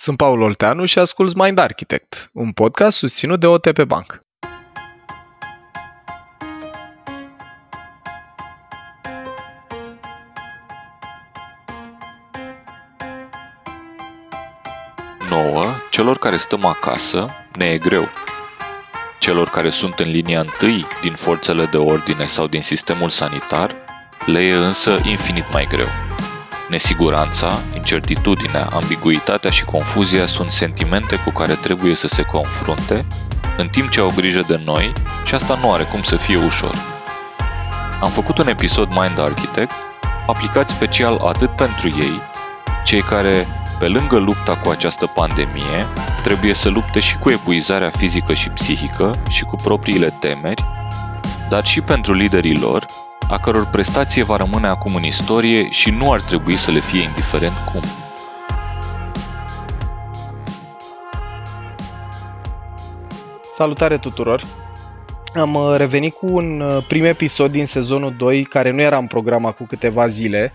Sunt Paul Olteanu și ascult Mind Architect, un podcast susținut de OTP Bank. Nouă, celor care stăm acasă, ne e greu. Celor care sunt în linia întâi din forțele de ordine sau din sistemul sanitar, le e însă infinit mai greu. Nesiguranța, incertitudinea, ambiguitatea și confuzia sunt sentimente cu care trebuie să se confrunte, în timp ce au grijă de noi și asta nu are cum să fie ușor. Am făcut un episod Mind Architect aplicat special atât pentru ei, cei care, pe lângă lupta cu această pandemie, trebuie să lupte și cu epuizarea fizică și psihică și cu propriile temeri, dar și pentru liderii lor, a căror prestație va rămâne acum în istorie și nu ar trebui să le fie indiferent cum. Salutare tuturor! Am uh, revenit cu un uh, prim episod din sezonul 2 care nu era în program acum câteva zile,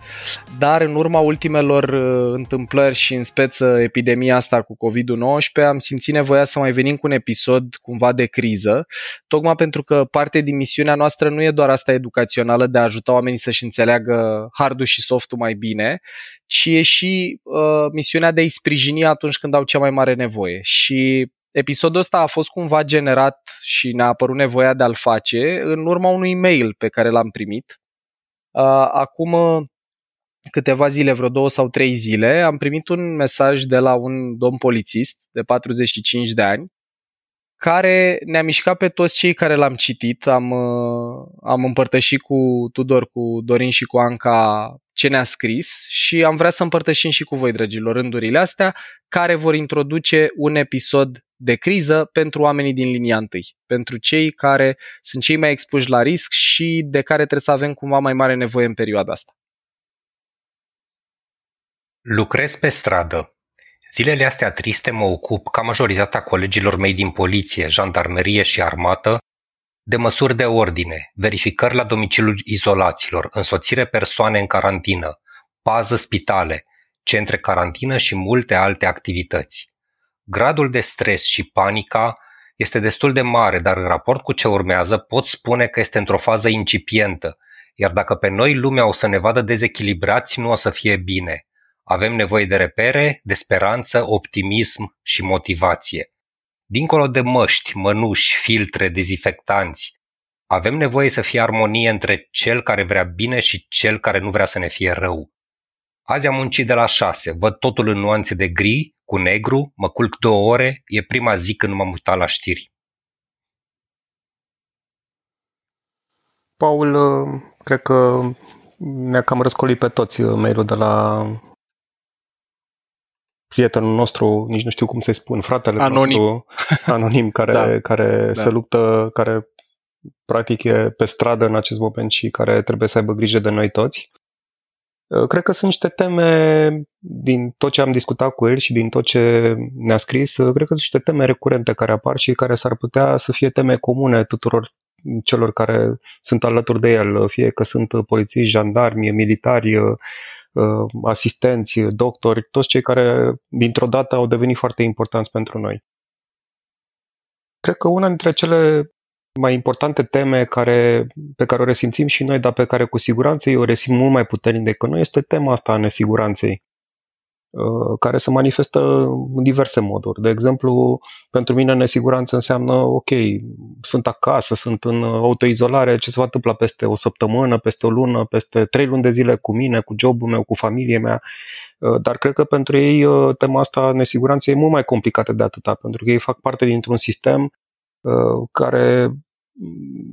dar în urma ultimelor uh, întâmplări și în speță epidemia asta cu COVID-19 am simțit nevoia să mai venim cu un episod cumva de criză, tocmai pentru că parte din misiunea noastră nu e doar asta educațională de a ajuta oamenii să-și înțeleagă hardul și softul mai bine, ci e și uh, misiunea de a-i sprijini atunci când au cea mai mare nevoie. Și Episodul ăsta a fost cumva generat și ne-a apărut nevoia de a-l face în urma unui mail pe care l-am primit. Acum câteva zile, vreo două sau trei zile, am primit un mesaj de la un domn polițist de 45 de ani care ne-a mișcat pe toți cei care l-am citit. Am, uh, am împărtășit cu Tudor, cu Dorin și cu Anca ce ne-a scris și am vrea să împărtășim și cu voi, dragilor, rândurile astea care vor introduce un episod de criză pentru oamenii din linia întâi, pentru cei care sunt cei mai expuși la risc și de care trebuie să avem cumva mai mare nevoie în perioada asta. Lucrez pe stradă. Zilele astea triste mă ocup, ca majoritatea colegilor mei din poliție, jandarmerie și armată, de măsuri de ordine, verificări la domiciliul izolaților, însoțire persoane în carantină, pază spitale, centre carantină și multe alte activități. Gradul de stres și panica este destul de mare, dar în raport cu ce urmează pot spune că este într-o fază incipientă, iar dacă pe noi lumea o să ne vadă dezechilibrați, nu o să fie bine. Avem nevoie de repere, de speranță, optimism și motivație. Dincolo de măști, mănuși, filtre, dezinfectanți, avem nevoie să fie armonie între cel care vrea bine și cel care nu vrea să ne fie rău. Azi am muncit de la șase, văd totul în nuanțe de gri, cu negru, mă culc două ore, e prima zi când m-am uitat la știri. Paul, uh, cred că ne-a cam răscolit pe toți uh, mailul de la prietenul nostru, nici nu știu cum să-i spun, fratele anonim. nostru, anonim, care, da. care da. se luptă, care practic e pe stradă în acest moment și care trebuie să aibă grijă de noi toți. Uh, cred că sunt niște teme din tot ce am discutat cu el și din tot ce ne-a scris, uh, cred că sunt niște teme recurente care apar și care s-ar putea să fie teme comune tuturor celor care sunt alături de el, fie că sunt polițiști, jandarmi, militari, uh, asistenți, doctori, toți cei care dintr-o dată au devenit foarte importanți pentru noi. Cred că una dintre cele mai importante teme care, pe care o resimțim și noi, dar pe care cu siguranță eu o resimt mult mai puternic decât noi, este tema asta a nesiguranței, uh, care se manifestă în diverse moduri. De exemplu, pentru mine nesiguranță înseamnă, ok, sunt acasă, sunt în autoizolare, ce se va întâmpla peste o săptămână, peste o lună, peste trei luni de zile cu mine, cu jobul meu, cu familia mea, uh, dar cred că pentru ei uh, tema asta a nesiguranței e mult mai complicată de atâta, pentru că ei fac parte dintr-un sistem Uh, care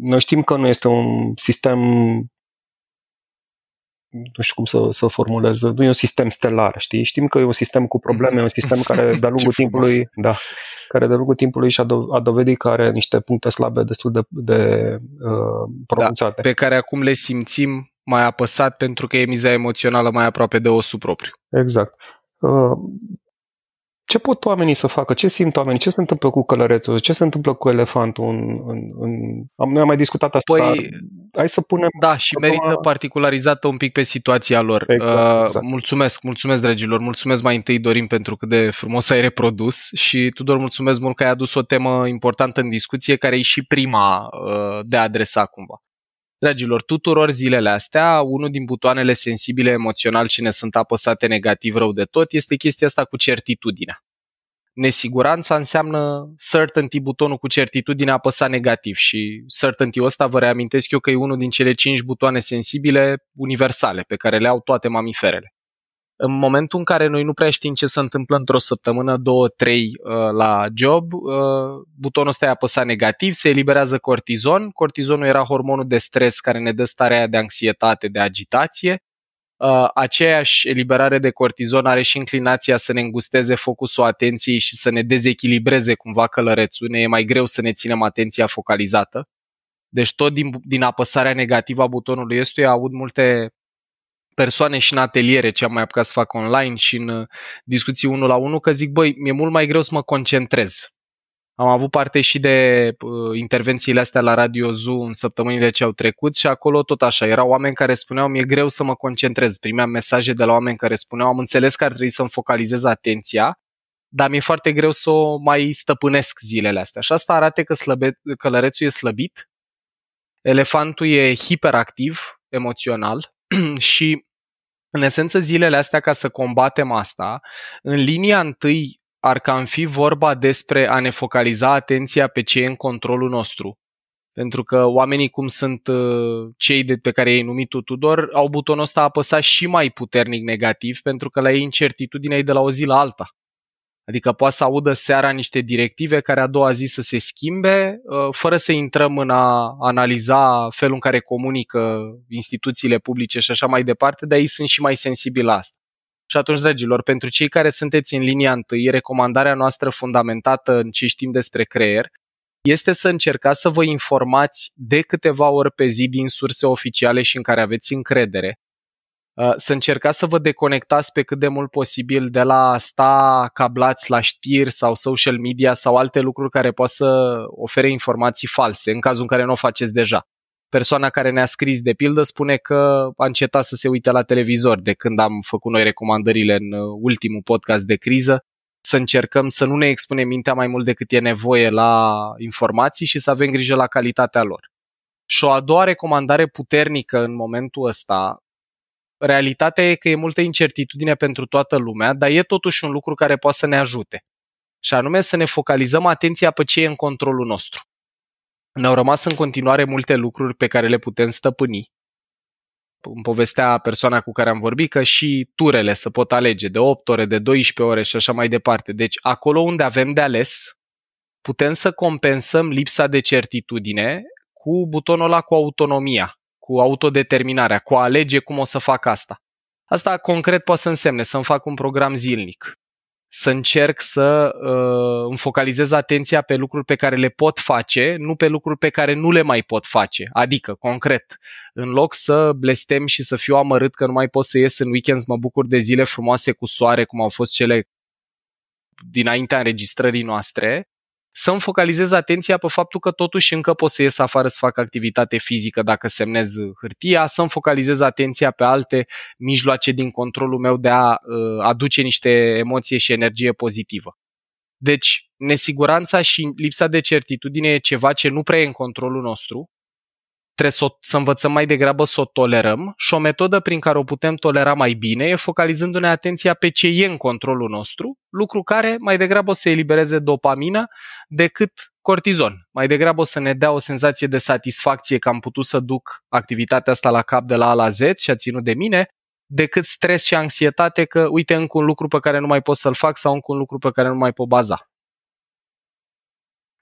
noi știm că nu este un sistem nu știu cum să, să formulez, nu e un sistem stelar, știi? Știm că e un sistem cu probleme, un sistem care de-a lungul timpului, da, care de-a lungul timpului și-a do- a dovedit că are niște puncte slabe destul de, de uh, pronunțate. Da, pe care acum le simțim mai apăsat pentru că e miza emoțională mai aproape de osul propriu. Exact. Uh, ce pot oamenii să facă? Ce simt oamenii? Ce se întâmplă cu călărețul? Ce se întâmplă cu elefantul? În, în, în... Am, noi am mai discutat asta. Păi, hai să punem... Da, și merită merită particularizată un pic pe situația lor. Exact, exact. Uh, mulțumesc, mulțumesc dragilor, mulțumesc mai întâi Dorin pentru cât de frumos ai reprodus și Tudor mulțumesc mult că ai adus o temă importantă în discuție care e și prima uh, de a adresa cumva. Dragilor, tuturor zilele astea, unul din butoanele sensibile emoțional ce ne sunt apăsate negativ rău de tot este chestia asta cu certitudinea. Nesiguranța înseamnă certainty, butonul cu certitudine apăsat negativ și certainty-ul ăsta vă reamintesc eu că e unul din cele cinci butoane sensibile universale pe care le au toate mamiferele în momentul în care noi nu prea știm ce se întâmplă într-o săptămână, două, trei uh, la job, uh, butonul ăsta e apăsat negativ, se eliberează cortizon. Cortizonul era hormonul de stres care ne dă starea de anxietate, de agitație. Uh, aceeași eliberare de cortizon are și inclinația să ne îngusteze focusul atenției și să ne dezechilibreze cumva călărețul. Ne e mai greu să ne ținem atenția focalizată. Deci tot din, din apăsarea negativă a butonului ăstuia aud multe persoane și în ateliere ce am mai apucat să fac online și în uh, discuții unul la unul, că zic, băi, mi-e mult mai greu să mă concentrez. Am avut parte și de uh, intervențiile astea la Radio Zoo în săptămânile ce au trecut și acolo tot așa. Erau oameni care spuneau, mi-e greu să mă concentrez. Primeam mesaje de la oameni care spuneau, am înțeles că ar trebui să-mi focalizez atenția, dar mi-e foarte greu să o mai stăpânesc zilele astea. Și asta arată că slăbe, călărețul e slăbit, elefantul e hiperactiv emoțional și în esență, zilele astea, ca să combatem asta, în linia întâi ar cam fi vorba despre a ne focaliza atenția pe ce e în controlul nostru. Pentru că oamenii cum sunt uh, cei de pe care i-ai numit tu, Tudor, au butonul ăsta apăsat și mai puternic negativ pentru că la ei incertitudinea e de la o zi la alta. Adică poate să audă seara niște directive care a doua zi să se schimbe, uh, fără să intrăm în a analiza felul în care comunică instituțiile publice și așa mai departe, dar ei sunt și mai sensibili la asta. Și atunci, dragilor, pentru cei care sunteți în linia întâi, recomandarea noastră fundamentată în ce știm despre creier este să încercați să vă informați de câteva ori pe zi din surse oficiale și în care aveți încredere, Uh, să încercați să vă deconectați pe cât de mult posibil de la sta cablați la știri sau social media sau alte lucruri care pot să ofere informații false, în cazul în care nu o faceți deja. Persoana care ne-a scris de pildă spune că a încetat să se uite la televizor de când am făcut noi recomandările în uh, ultimul podcast de criză, să încercăm să nu ne expunem mintea mai mult decât e nevoie la informații și să avem grijă la calitatea lor. Și o a doua recomandare puternică în momentul ăsta, realitatea e că e multă incertitudine pentru toată lumea, dar e totuși un lucru care poate să ne ajute. Și anume să ne focalizăm atenția pe ce e în controlul nostru. Ne-au rămas în continuare multe lucruri pe care le putem stăpâni. Îmi povestea persoana cu care am vorbit că și turele să pot alege de 8 ore, de 12 ore și așa mai departe. Deci acolo unde avem de ales, putem să compensăm lipsa de certitudine cu butonul ăla cu autonomia cu autodeterminarea, cu a alege cum o să fac asta. Asta concret poate să însemne să-mi fac un program zilnic, să încerc să uh, îmi focalizez atenția pe lucruri pe care le pot face, nu pe lucruri pe care nu le mai pot face. Adică, concret, în loc să blestem și să fiu amărât că nu mai pot să ies în weekend, mă bucur de zile frumoase cu soare, cum au fost cele dinaintea înregistrării noastre, să-mi focalizez atenția pe faptul că totuși încă pot să ies afară să fac activitate fizică dacă semnez hârtia, să-mi focalizez atenția pe alte mijloace din controlul meu de a uh, aduce niște emoție și energie pozitivă. Deci, nesiguranța și lipsa de certitudine e ceva ce nu prea e în controlul nostru trebuie să, să învățăm mai degrabă să o tolerăm și o metodă prin care o putem tolera mai bine e focalizându-ne atenția pe ce e în controlul nostru, lucru care mai degrabă o să elibereze dopamină decât cortizon. Mai degrabă o să ne dea o senzație de satisfacție că am putut să duc activitatea asta la cap de la A la Z și a ținut de mine, decât stres și anxietate că uite încă un lucru pe care nu mai pot să-l fac sau încă un lucru pe care nu mai pot baza.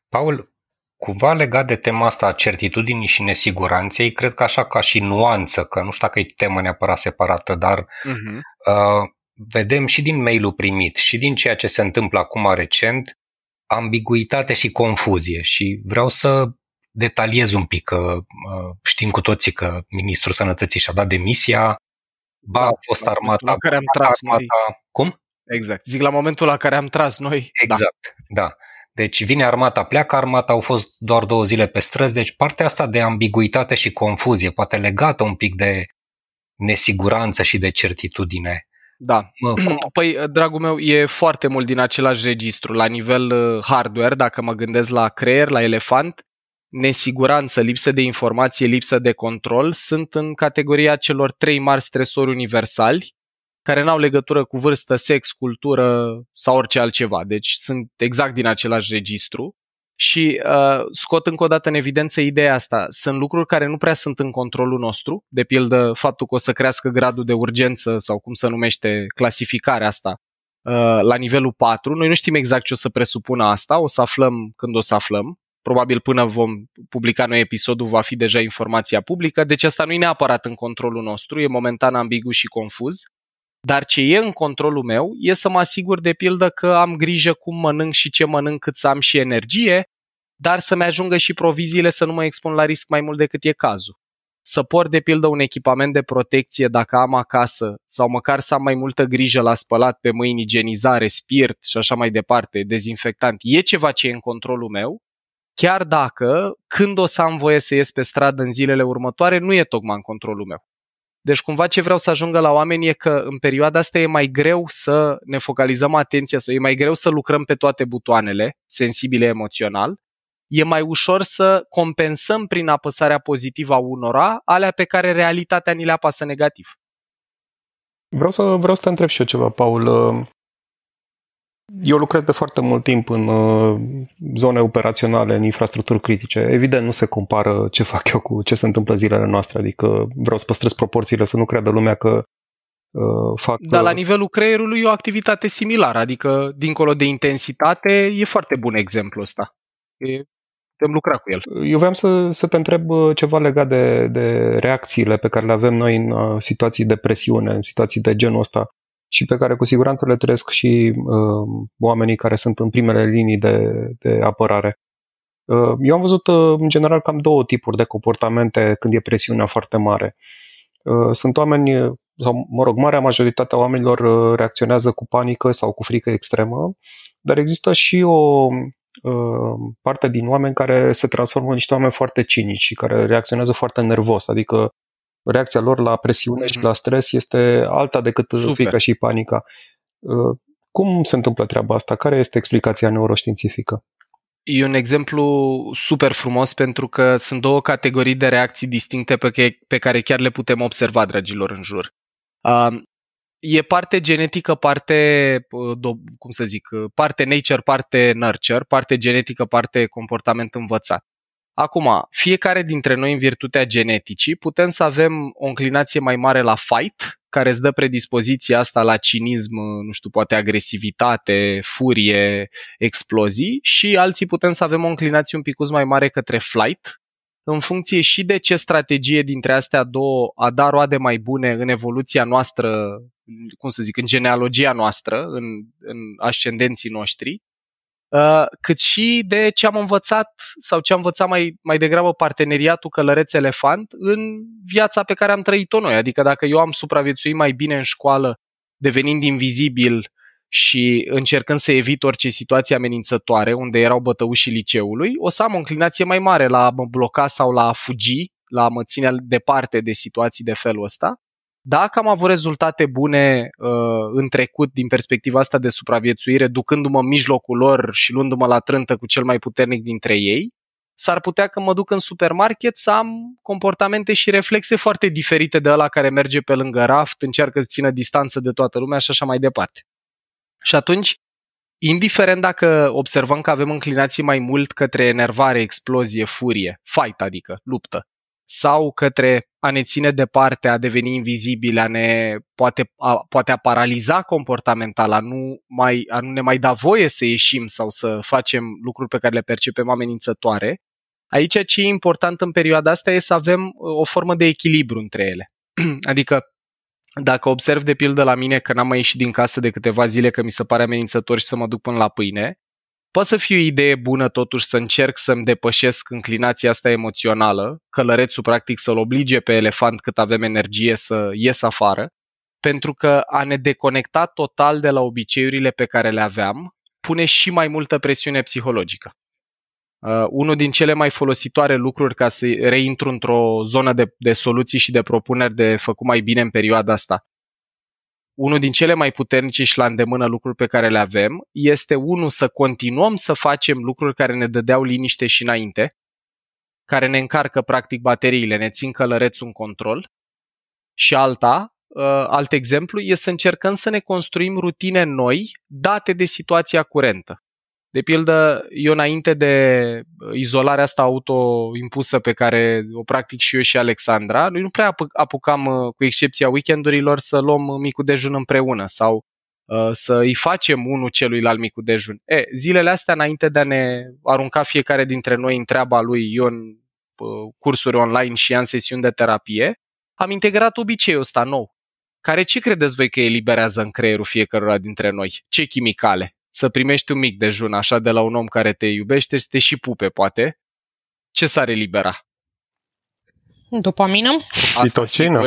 Paul, Cumva legat de tema asta a certitudinii și nesiguranței, cred că așa ca și nuanță, că nu știu dacă e temă neapărat separată, dar uh-huh. uh, vedem și din mail-ul primit și din ceea ce se întâmplă acum recent, ambiguitate și confuzie și vreau să detaliez un pic că uh, știm cu toții că Ministrul Sănătății și-a dat demisia, ba a fost armata, care am tras armata, cum? exact. Zic la momentul la care am tras noi. Exact, da. da. Deci vine armata, pleacă armata, au fost doar două zile pe străzi, deci partea asta de ambiguitate și confuzie, poate legată un pic de nesiguranță și de certitudine. Da. Păi, dragul meu, e foarte mult din același registru. La nivel uh, hardware, dacă mă gândesc la creier, la elefant, nesiguranță, lipsă de informație, lipsă de control sunt în categoria celor trei mari stresori universali care n-au legătură cu vârstă, sex, cultură sau orice altceva. Deci sunt exact din același registru. Și uh, scot încă o dată în evidență ideea asta. Sunt lucruri care nu prea sunt în controlul nostru, de pildă faptul că o să crească gradul de urgență sau cum se numește clasificarea asta uh, la nivelul 4. Noi nu știm exact ce o să presupună asta, o să aflăm când o să aflăm. Probabil până vom publica noi episodul va fi deja informația publică, deci asta nu e neapărat în controlul nostru, e momentan ambigu și confuz. Dar ce e în controlul meu e să mă asigur de pildă că am grijă cum mănânc și ce mănânc cât să am și energie, dar să-mi ajungă și proviziile să nu mă expun la risc mai mult decât e cazul. Să port de pildă un echipament de protecție dacă am acasă sau măcar să am mai multă grijă la spălat pe mâini, igienizare, spirit și așa mai departe, dezinfectant, e ceva ce e în controlul meu, chiar dacă când o să am voie să ies pe stradă în zilele următoare nu e tocmai în controlul meu. Deci cumva ce vreau să ajungă la oameni e că în perioada asta e mai greu să ne focalizăm atenția sau e mai greu să lucrăm pe toate butoanele sensibile emoțional. E mai ușor să compensăm prin apăsarea pozitivă a unora alea pe care realitatea ni le apasă negativ. Vreau să, vreau să te întreb și eu ceva, Paul. Eu lucrez de foarte mult timp în uh, zone operaționale, în infrastructuri critice. Evident, nu se compară ce fac eu cu ce se întâmplă zilele noastre, adică vreau să păstrez proporțiile, să nu creadă lumea că uh, fac... Dar la uh, nivelul creierului e o activitate similară, adică dincolo de intensitate e foarte bun exemplu ăsta. E, putem lucra cu el. Eu vreau să, să te întreb uh, ceva legat de, de reacțiile pe care le avem noi în uh, situații de presiune, în situații de genul ăsta și pe care cu siguranță le trăiesc și uh, oamenii care sunt în primele linii de, de apărare. Uh, eu am văzut uh, în general cam două tipuri de comportamente când e presiunea foarte mare. Uh, sunt oameni, sau mă rog, marea majoritatea oamenilor uh, reacționează cu panică sau cu frică extremă, dar există și o uh, parte din oameni care se transformă în niște oameni foarte cinici și care reacționează foarte nervos, adică reacția lor la presiune mm-hmm. și mhm. la stres este alta decât Super. frica și panica. Uh, cum se întâmplă treaba asta? Care este explicația neuroștiințifică? E un exemplu super frumos pentru că sunt două categorii de reacții distincte pe, pe care chiar le putem observa, dragilor, în jur. Uh, e parte genetică, parte, uh, cum să zic, parte nature, parte nurture, parte genetică, parte comportament învățat. Acum, fiecare dintre noi în virtutea geneticii putem să avem o înclinație mai mare la fight, care îți dă predispoziția asta la cinism, nu știu, poate agresivitate, furie, explozii și alții putem să avem o înclinație un pic mai mare către flight, în funcție și de ce strategie dintre astea două a da roade mai bune în evoluția noastră, cum să zic, în genealogia noastră, în, în ascendenții noștri, Uh, cât și de ce am învățat sau ce am învățat mai, mai degrabă parteneriatul călăreț-elefant în viața pe care am trăit-o noi. Adică dacă eu am supraviețuit mai bine în școală, devenind invizibil și încercând să evit orice situație amenințătoare unde erau bătăușii liceului, o să am o înclinație mai mare la a mă bloca sau la a fugi, la a mă ține departe de situații de felul ăsta. Dacă am avut rezultate bune uh, în trecut din perspectiva asta de supraviețuire, ducându-mă în mijlocul lor și luându-mă la trântă cu cel mai puternic dintre ei, s-ar putea că mă duc în supermarket să am comportamente și reflexe foarte diferite de ăla care merge pe lângă raft, încearcă să țină distanță de toată lumea și așa mai departe. Și atunci, indiferent dacă observăm că avem înclinații mai mult către enervare, explozie, furie, fight adică, luptă, sau către a ne ține departe, a deveni invizibil, a ne poate a, poate a paraliza comportamental, a nu, mai, a nu ne mai da voie să ieșim sau să facem lucruri pe care le percepem amenințătoare. Aici ce e important în perioada asta e să avem uh, o formă de echilibru între ele. adică dacă observ de pildă la mine că n-am mai ieșit din casă de câteva zile că mi se pare amenințător și să mă duc până la pâine, poate să fie o idee bună totuși să încerc să-mi depășesc înclinația asta emoțională, călărețul practic să-l oblige pe elefant cât avem energie să ies afară pentru că a ne deconecta total de la obiceiurile pe care le aveam pune și mai multă presiune psihologică. Uh, unul din cele mai folositoare lucruri ca să reintru într-o zonă de, de soluții și de propuneri de făcut mai bine în perioada asta. Unul din cele mai puternice și la îndemână lucruri pe care le avem este unul să continuăm să facem lucruri care ne dădeau liniște și înainte, care ne încarcă practic bateriile, ne țin călărețul în control și alta, uh, alt exemplu, e să încercăm să ne construim rutine noi date de situația curentă. De pildă, eu înainte de izolarea asta auto-impusă pe care o practic și eu și Alexandra, noi nu prea apucam, uh, cu excepția weekendurilor, să luăm micul dejun împreună sau uh, să îi facem unul celuilalt micul dejun. E, zilele astea, înainte de a ne arunca fiecare dintre noi în treaba lui, eu în uh, cursuri online și în sesiuni de terapie, am integrat obiceiul ăsta nou. Care ce credeți voi că eliberează în creierul fiecărora dintre noi? Ce chimicale? Să primești un mic dejun așa de la un om care te iubește și te și pupe, poate, ce s-ar elibera? Dopamină? Citocină.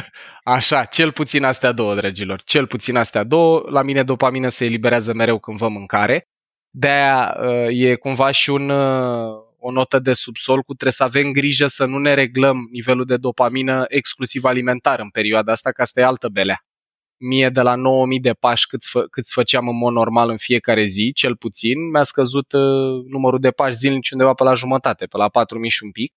Așa, cel puțin astea două, dragilor. Cel puțin astea două. La mine dopamină se eliberează mereu când vă mâncare. De-aia uh, e cumva și un, uh, o notă de subsol cu trebuie să avem grijă să nu ne reglăm nivelul de dopamină exclusiv alimentar în perioada asta, că asta e altă belea mie de la 9000 de pași câți, fă, câți făceam în mod normal în fiecare zi, cel puțin, mi-a scăzut uh, numărul de pași zilnici undeva pe la jumătate, pe la 4000 și un pic.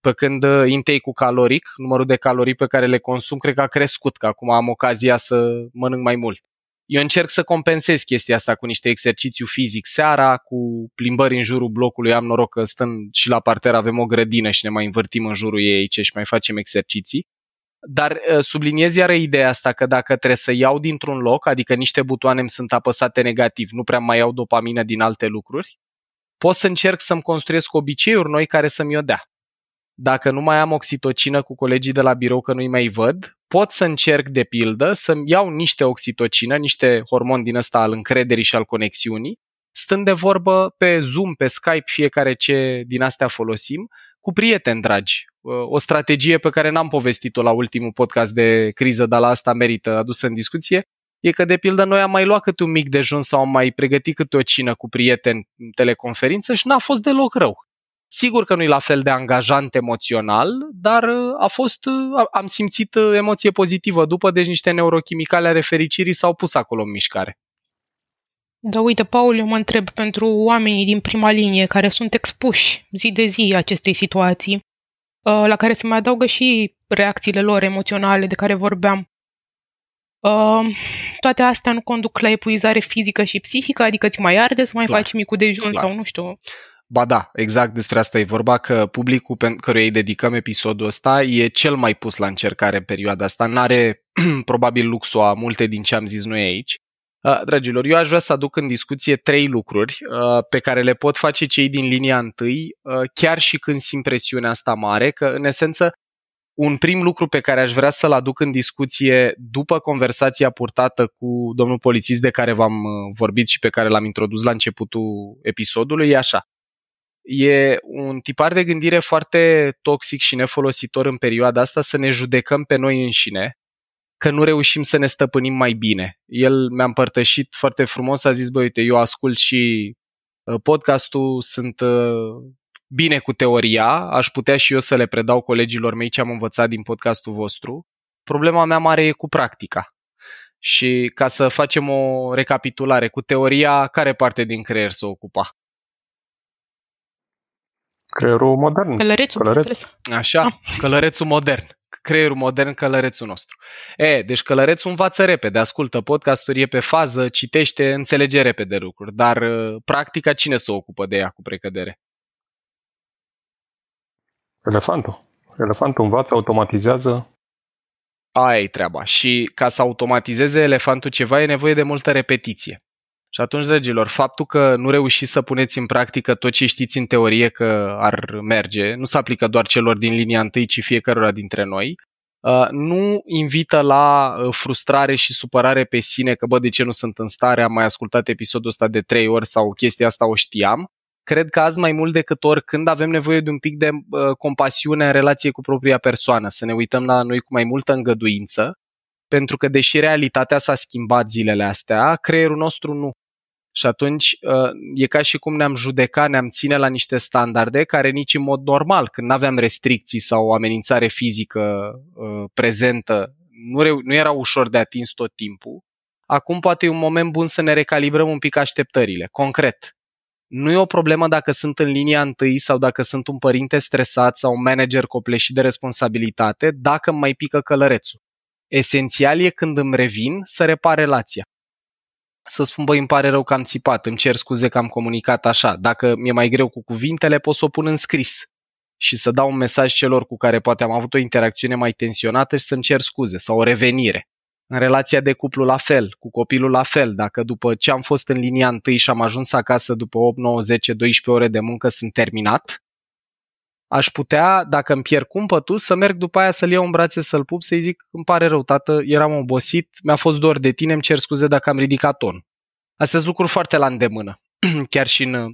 Pe când uh, intake-ul caloric, numărul de calorii pe care le consum, cred că a crescut, că acum am ocazia să mănânc mai mult. Eu încerc să compensez chestia asta cu niște exercițiu fizic seara, cu plimbări în jurul blocului. Am noroc că stând și la parter avem o grădină și ne mai învârtim în jurul ei aici și mai facem exerciții. Dar uh, subliniez iară ideea asta că dacă trebuie să iau dintr-un loc, adică niște butoane îmi sunt apăsate negativ, nu prea mai iau dopamină din alte lucruri, pot să încerc să-mi construiesc obiceiuri noi care să-mi o dea. Dacă nu mai am oxitocină cu colegii de la birou că nu-i mai văd, pot să încerc de pildă să-mi iau niște oxitocină, niște hormon din ăsta al încrederii și al conexiunii, stând de vorbă pe Zoom, pe Skype, fiecare ce din astea folosim, cu prieteni dragi. O strategie pe care n-am povestit-o la ultimul podcast de criză, dar la asta merită adusă în discuție, e că, de pildă, noi am mai luat câte un mic dejun sau am mai pregătit câte o cină cu prieteni în teleconferință și n-a fost deloc rău. Sigur că nu e la fel de angajant emoțional, dar uh, a fost, uh, am simțit uh, emoție pozitivă după, deci niște neurochimicale ale fericirii s-au pus acolo în mișcare. Da, uite, Paul, eu mă întreb pentru oamenii din prima linie care sunt expuși zi de zi acestei situații, uh, la care se mai adaugă și reacțiile lor emoționale de care vorbeam. Uh, toate astea nu conduc la epuizare fizică și psihică, adică ți mai arde să mai Clar. faci micul dejun Clar. sau nu știu. Ba da, exact despre asta e vorba, că publicul pe căruia îi dedicăm episodul ăsta e cel mai pus la încercare în perioada asta. N-are probabil luxul a multe din ce am zis noi aici. Uh, dragilor, eu aș vrea să aduc în discuție trei lucruri uh, pe care le pot face cei din linia întâi, uh, chiar și când simt presiunea asta mare, că în esență un prim lucru pe care aș vrea să-l aduc în discuție după conversația purtată cu domnul polițist de care v-am vorbit și pe care l-am introdus la începutul episodului e așa. E un tipar de gândire foarte toxic și nefolositor în perioada asta să ne judecăm pe noi înșine că nu reușim să ne stăpânim mai bine. El mi-a împărtășit foarte frumos, a zis, băi, uite, eu ascult și uh, podcastul, sunt uh, bine cu teoria, aș putea și eu să le predau colegilor mei ce am învățat din podcastul vostru. Problema mea mare e cu practica. Și ca să facem o recapitulare, cu teoria, care parte din creier să ocupa? Creierul modern. Călărețul. Călăreț. Așa, ah. călărețul modern creierul modern, călărețul nostru. E, deci călărețul învață repede, ascultă podcasturi, e pe fază, citește, înțelege repede lucruri, dar uh, practica cine se ocupă de ea cu precădere? Elefantul. Elefantul învață, automatizează. Aia e treaba. Și ca să automatizeze elefantul ceva e nevoie de multă repetiție. Și atunci, dragilor, faptul că nu reușiți să puneți în practică tot ce știți în teorie că ar merge, nu se aplică doar celor din linia întâi, ci fiecărora dintre noi, uh, nu invită la uh, frustrare și supărare pe sine că, bă, de ce nu sunt în stare, am mai ascultat episodul ăsta de trei ori sau chestia asta o știam. Cred că azi mai mult decât oricând avem nevoie de un pic de uh, compasiune în relație cu propria persoană, să ne uităm la noi cu mai multă îngăduință pentru că deși realitatea s-a schimbat zilele astea, creierul nostru nu. Și atunci uh, e ca și cum ne-am judeca, ne-am ține la niște standarde care nici în mod normal, când nu aveam restricții sau o amenințare fizică uh, prezentă, nu, reu- nu era ușor de atins tot timpul. Acum poate e un moment bun să ne recalibrăm un pic așteptările. Concret, nu e o problemă dacă sunt în linia întâi sau dacă sunt un părinte stresat sau un manager copleșit de responsabilitate, dacă îmi mai pică călărețul. Esențial e când îmi revin să repar relația. Să spun, băi, îmi pare rău că am țipat, îmi cer scuze că am comunicat așa. Dacă mi-e mai greu cu cuvintele, pot să o pun în scris și să dau un mesaj celor cu care poate am avut o interacțiune mai tensionată și să-mi cer scuze sau o revenire. În relația de cuplu la fel, cu copilul la fel. Dacă după ce am fost în linia întâi și am ajuns acasă după 8, 9, 10, 12 ore de muncă sunt terminat, aș putea, dacă îmi pierd cumpătul, să merg după aia să-l iau în brațe, să-l pup, să-i zic, îmi pare rău, tată, eram obosit, mi-a fost dor de tine, îmi cer scuze dacă am ridicat ton. Astea sunt lucruri foarte la îndemână, chiar și în uh,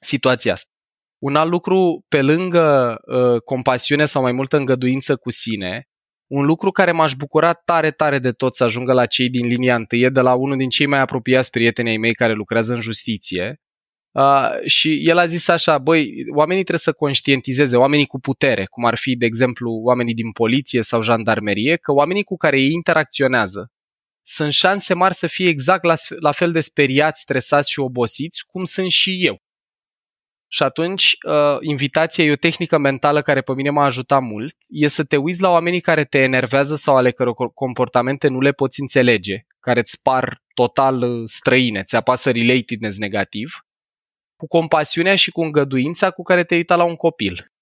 situația asta. Un alt lucru, pe lângă uh, compasiune sau mai multă îngăduință cu sine, un lucru care m-aș bucura tare, tare de tot să ajungă la cei din linia întâie, de la unul din cei mai apropiați prietenii mei care lucrează în justiție. Uh, și el a zis așa, băi, oamenii trebuie să conștientizeze, oamenii cu putere, cum ar fi, de exemplu, oamenii din poliție sau jandarmerie, că oamenii cu care ei interacționează sunt șanse mari să fie exact la, la fel de speriați, stresați și obosiți cum sunt și eu. Și atunci, uh, invitația e o tehnică mentală care pe mine m-a ajutat mult, e să te uiți la oamenii care te enervează sau ale căror comportamente nu le poți înțelege, care îți par total uh, străine, ți apasă relatedness negativ, cu compasiunea și cu îngăduința cu care te uita la un copil.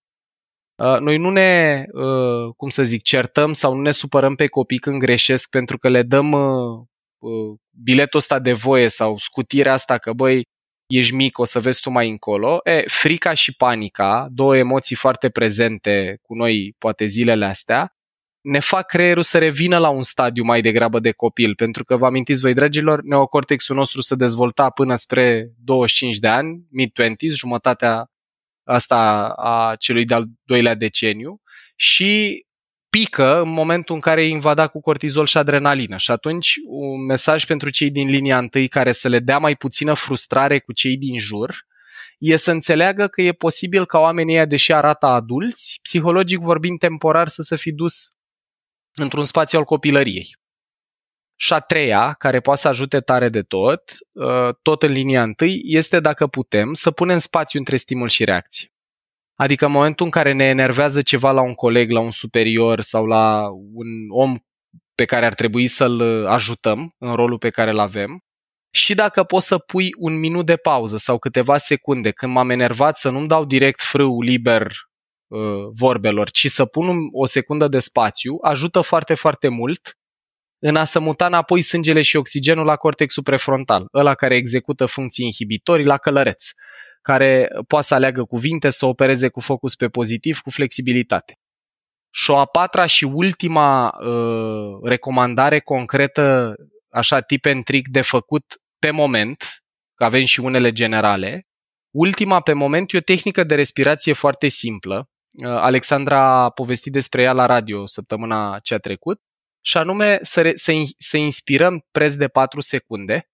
Uh, noi nu ne, uh, cum să zic, certăm sau nu ne supărăm pe copii când greșesc pentru că le dăm uh, uh biletul ăsta de voie sau scutirea asta că, băi, ești mic, o să vezi tu mai încolo. E, frica și panica, două emoții foarte prezente cu noi poate zilele astea, ne fac creierul să revină la un stadiu mai degrabă de copil, pentru că vă amintiți voi, dragilor, neocortexul nostru se dezvolta până spre 25 de ani, mid-20s, jumătatea asta a celui de-al doilea deceniu și pică în momentul în care e invadat cu cortizol și adrenalină. Și atunci un mesaj pentru cei din linia întâi care să le dea mai puțină frustrare cu cei din jur e să înțeleagă că e posibil ca oamenii ăia, deși arată adulți, psihologic vorbind temporar să se fi dus într-un spațiu al copilăriei. Și a treia, care poate să ajute tare de tot, uh, tot în linia întâi, este dacă putem să punem spațiu între stimul și reacție. Adică în momentul în care ne enervează ceva la un coleg, la un superior sau la un om pe care ar trebui să-l ajutăm în rolul pe care îl avem, și dacă poți să pui un minut de pauză sau câteva secunde când m-am enervat să nu-mi dau direct frâu liber uh, vorbelor, ci să pun o secundă de spațiu, ajută foarte, foarte mult în a să muta înapoi sângele și oxigenul la cortexul prefrontal, ăla care execută funcții inhibitorii la călăreț care poate să aleagă cuvinte, să opereze cu focus pe pozitiv, cu flexibilitate. Și o a patra și ultima uh, recomandare concretă, așa tip and trick de făcut pe moment, că avem și unele generale, ultima pe moment e o tehnică de respirație foarte simplă. Uh, Alexandra a povestit despre ea la radio săptămâna ce a trecut, și anume să, re, să, să inspirăm preț de 4 secunde,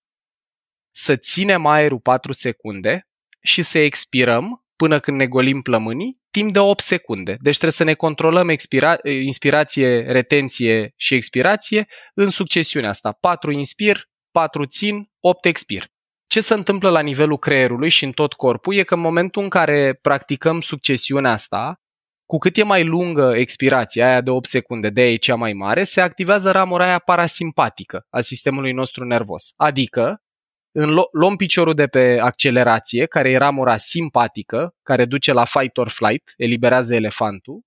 să ținem aerul 4 secunde, și să expirăm până când ne golim plămânii timp de 8 secunde. Deci trebuie să ne controlăm expira- inspirație, retenție și expirație în succesiunea asta. 4 inspir, 4 țin, 8 expir. Ce se întâmplă la nivelul creierului și în tot corpul e că în momentul în care practicăm succesiunea asta, cu cât e mai lungă expirația aia de 8 secunde, de aia e cea mai mare, se activează ramura aia parasimpatică a sistemului nostru nervos. Adică în luăm piciorul de pe accelerație, care e ramura simpatică, care duce la fight or flight, eliberează elefantul,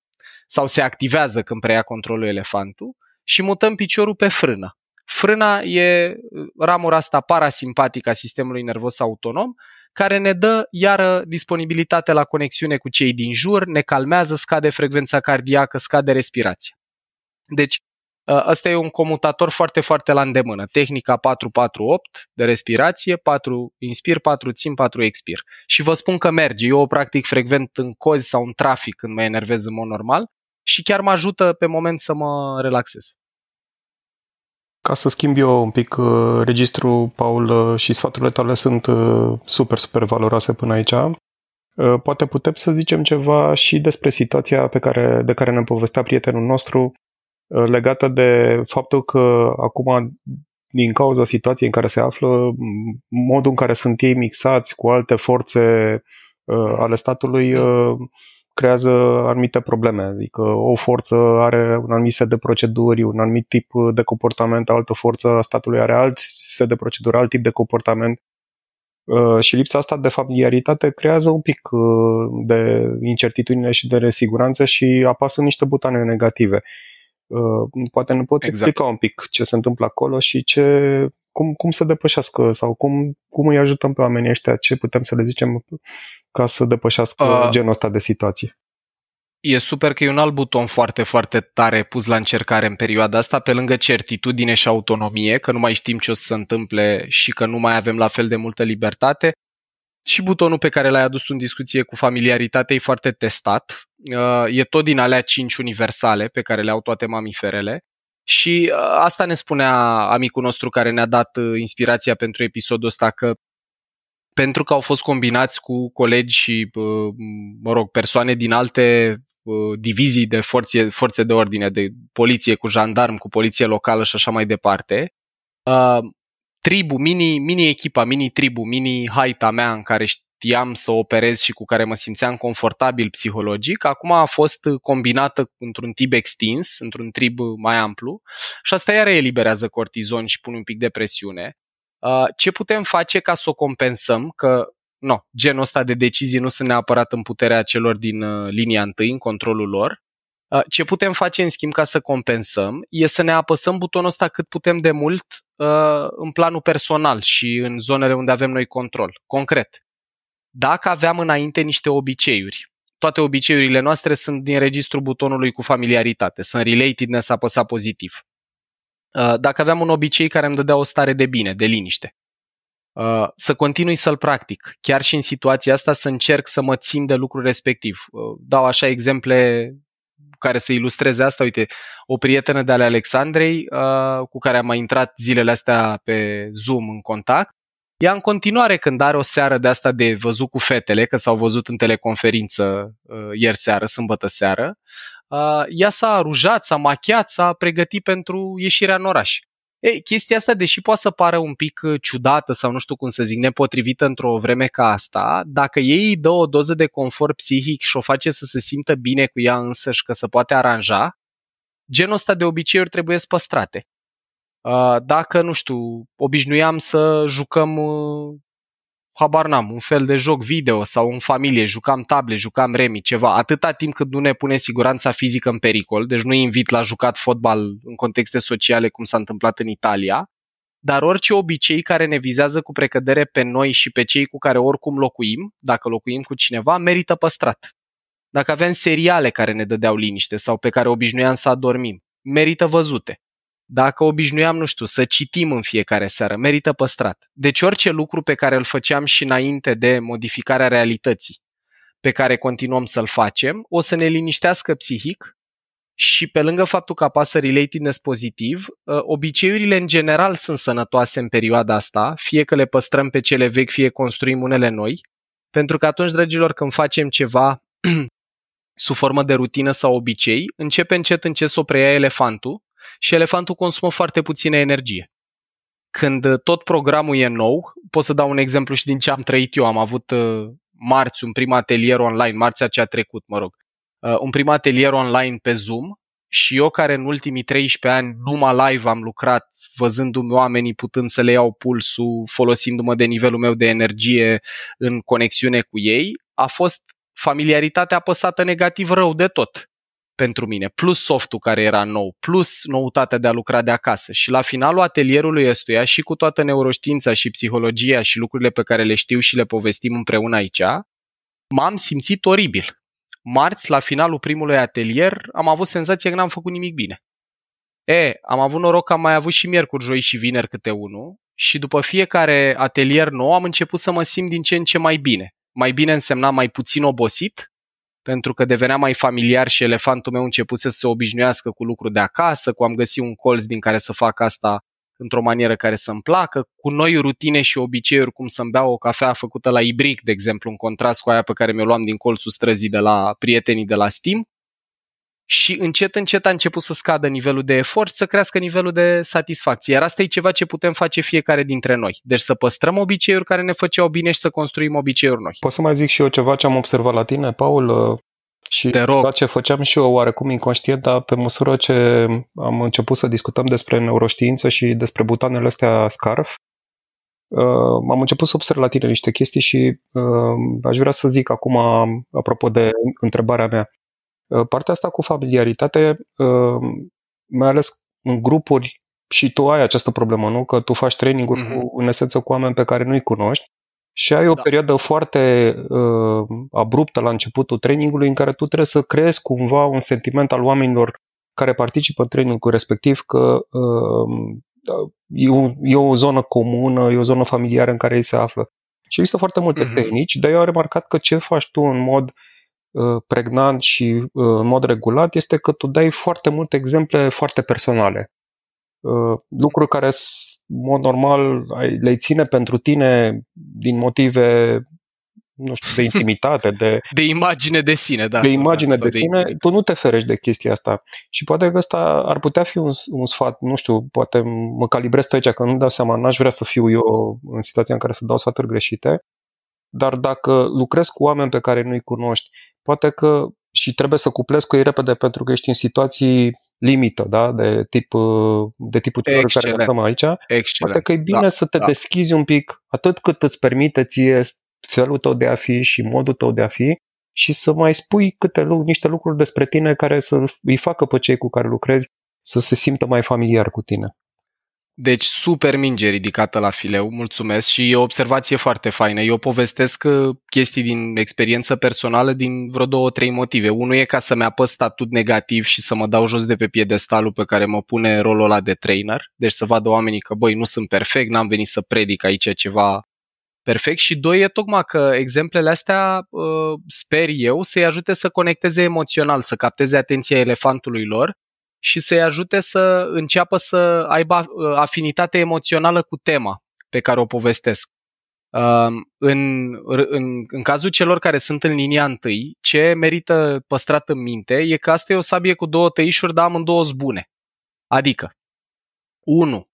sau se activează când preia controlul elefantul, și mutăm piciorul pe frână. Frâna e ramura asta parasimpatică a sistemului nervos autonom, care ne dă iară disponibilitate la conexiune cu cei din jur, ne calmează, scade frecvența cardiacă, scade respirația. Deci, Ăsta e un comutator foarte, foarte la îndemână. Tehnica 448 de respirație, 4 inspir, 4 țin, 4 expir. Și vă spun că merge. Eu o practic frecvent în cozi sau în trafic când mă enervez în mod normal și chiar mă ajută pe moment să mă relaxez. Ca să schimb eu un pic uh, registrul, Paul, uh, și sfaturile tale sunt uh, super, super valoroase până aici. Uh, poate putem să zicem ceva și despre situația pe care, de care ne povestea prietenul nostru uh, legată de faptul că acum din cauza situației în care se află, modul în care sunt ei mixați cu alte forțe uh, ale statului uh, creează anumite probleme. Adică o forță are un anumit set de proceduri, un anumit tip de comportament, altă forță a statului are alt set de proceduri, alt tip de comportament. Uh, și lipsa asta de familiaritate creează un pic uh, de incertitudine și de nesiguranță și apasă niște butoane negative. Uh, poate ne poți exact. explica un pic ce se întâmplă acolo și ce, cum, cum să depășească sau cum, cum îi ajutăm pe oamenii ăștia, ce putem să le zicem ca să depășească uh, genul ăsta de situație. E super că e un alt buton foarte, foarte tare pus la încercare în perioada asta, pe lângă certitudine și autonomie, că nu mai știm ce o să se întâmple și că nu mai avem la fel de multă libertate. Și butonul pe care l-ai adus tu în discuție cu familiaritate e foarte testat. Uh, e tot din alea cinci universale pe care le au toate mamiferele. Și uh, asta ne spunea amicul nostru care ne-a dat uh, inspirația pentru episodul ăsta, că pentru că au fost combinați cu colegi și, mă rog, persoane din alte divizii de forțe, forțe de ordine, de poliție cu jandarm, cu poliție locală și așa mai departe, tribu, mini, mini echipa, mini tribu, mini haita mea în care știam să operez și cu care mă simțeam confortabil psihologic, acum a fost combinată într-un tip extins, într-un trib mai amplu și asta iar eliberează cortizon și pune un pic de presiune. Uh, ce putem face ca să o compensăm? Că no, genul ăsta de decizii nu sunt neapărat în puterea celor din uh, linia întâi, în controlul lor. Uh, ce putem face, în schimb, ca să compensăm, e să ne apăsăm butonul ăsta cât putem de mult în planul personal și în zonele unde avem noi control. Concret, dacă aveam înainte niște obiceiuri, toate obiceiurile noastre sunt din registrul butonului cu familiaritate, sunt relatedness apăsat pozitiv. Uh, dacă aveam un obicei care îmi dădea o stare de bine, de liniște, uh, să continui să-l practic, chiar și în situația asta să încerc să mă țin de lucrul respectiv. Uh, dau așa exemple care să ilustreze asta. Uite, o prietenă de ale Alexandrei, cu care am mai intrat zilele astea pe Zoom în contact, ea în continuare când are o seară de asta de văzut cu fetele, că s-au văzut în teleconferință ieri seară, sâmbătă seară, uh, ea s-a rujat, s-a machiat, s-a pregătit pentru ieșirea în oraș. Ei, chestia asta, deși poate să pară un pic uh, ciudată sau nu știu cum să zic, nepotrivită într-o vreme ca asta, dacă ei îi dă o doză de confort psihic și o face să se simtă bine cu ea însăși, că se poate aranja, genul ăsta de obiceiuri trebuie păstrate. Uh, dacă, nu știu, obișnuiam să jucăm uh, habar n-am, un fel de joc video sau în familie, jucam table, jucam remi, ceva, atâta timp cât nu ne pune siguranța fizică în pericol, deci nu invit la jucat fotbal în contexte sociale cum s-a întâmplat în Italia, dar orice obicei care ne vizează cu precădere pe noi și pe cei cu care oricum locuim, dacă locuim cu cineva, merită păstrat. Dacă avem seriale care ne dădeau liniște sau pe care obișnuiam să adormim, merită văzute. Dacă obișnuiam, nu știu, să citim în fiecare seară, merită păstrat. Deci orice lucru pe care îl făceam și înainte de modificarea realității, pe care continuăm să-l facem, o să ne liniștească psihic și pe lângă faptul că apasă relatedness pozitiv, ă, obiceiurile în general sunt sănătoase în perioada asta, fie că le păstrăm pe cele vechi, fie construim unele noi, pentru că atunci, dragilor, când facem ceva sub formă de rutină sau obicei, începe încet încet să o preia elefantul și elefantul consumă foarte puțină energie. Când tot programul e nou, pot să dau un exemplu și din ce am trăit eu. Am avut uh, marți un prim atelier online, marțea ce a trecut, mă rog, uh, un prim atelier online pe Zoom și eu care în ultimii 13 ani numai live am lucrat, văzându-mi oamenii putând să le iau pulsul, folosindu-mă de nivelul meu de energie în conexiune cu ei, a fost familiaritatea apăsată negativ rău de tot pentru mine, plus softul care era nou, plus noutatea de a lucra de acasă. Și la finalul atelierului ăstuia și cu toată neuroștiința și psihologia și lucrurile pe care le știu și le povestim împreună aici, m-am simțit oribil. Marți, la finalul primului atelier, am avut senzația că n-am făcut nimic bine. E, am avut noroc că am mai avut și miercuri, joi și vineri câte unul și după fiecare atelier nou am început să mă simt din ce în ce mai bine. Mai bine însemna mai puțin obosit pentru că devenea mai familiar și elefantul meu începuse să se obișnuiască cu lucruri de acasă, cu am găsit un colț din care să fac asta într-o manieră care să-mi placă, cu noi rutine și obiceiuri, cum să-mi beau o cafea făcută la Ibric, de exemplu, în contrast cu aia pe care mi-o luam din colțul străzii de la prietenii de la Steam, și încet, încet a început să scadă nivelul de efort, să crească nivelul de satisfacție. Iar asta e ceva ce putem face fiecare dintre noi. Deci să păstrăm obiceiuri care ne făceau bine și să construim obiceiuri noi. Pot să mai zic și eu ceva ce am observat la tine, Paul? Și Te rog. ce făceam și eu oarecum inconștient, dar pe măsură ce am început să discutăm despre neuroștiință și despre butanele astea SCARF, uh, am început să observ la tine niște chestii și uh, aș vrea să zic acum, apropo de întrebarea mea, uh, partea asta cu familiaritate, uh, mai ales în grupuri, și tu ai această problemă, nu? Că tu faci training-uri mm-hmm. cu, în esență cu oameni pe care nu-i cunoști și ai o da. perioadă foarte uh, abruptă la începutul trainingului în care tu trebuie să creezi cumva un sentiment al oamenilor care participă în trainingul respectiv că uh, e, o, e o zonă comună, e o zonă familiară în care ei se află. Și există foarte multe uh-huh. tehnici, dar eu am remarcat că ce faci tu în mod uh, pregnant și uh, în mod regulat este că tu dai foarte multe exemple foarte personale. Uh, lucruri care, în mod normal, le ține pentru tine din motive nu știu, de intimitate, de... De imagine de sine, da. De imagine de, de sine, de... tu nu te ferești de chestia asta. Și poate că ăsta ar putea fi un, un sfat, nu știu, poate mă calibrez pe aici, că nu dau seama, n-aș vrea să fiu eu în situația în care să dau sfaturi greșite, dar dacă lucrezi cu oameni pe care nu-i cunoști, poate că și trebuie să cuplezi cu ei repede pentru că ești în situații limită, da? de, tip, de tipul celor care ne aflăm aici. Excelent. Poate că e bine da, să te da. deschizi un pic, atât cât îți permite ție felul tău de a fi și modul tău de a fi și să mai spui câte niște lucruri despre tine care să îi facă pe cei cu care lucrezi să se simtă mai familiar cu tine. Deci super minge ridicată la fileu, mulțumesc și e o observație foarte faină. Eu povestesc uh, chestii din experiență personală din vreo două, trei motive. Unul e ca să-mi apăs statut negativ și să mă dau jos de pe piedestalul pe care mă pune rolul ăla de trainer, deci să vadă oamenii că, băi, nu sunt perfect, n-am venit să predic aici ceva perfect și doi e tocmai că exemplele astea uh, sper eu să-i ajute să conecteze emoțional, să capteze atenția elefantului lor și să-i ajute să înceapă să aibă uh, afinitate emoțională cu tema pe care o povestesc. Um, în, în, în cazul celor care sunt în linia întâi, ce merită păstrat în minte e că asta e o sabie cu două tăișuri, dar amândouă bune. Adică, 1.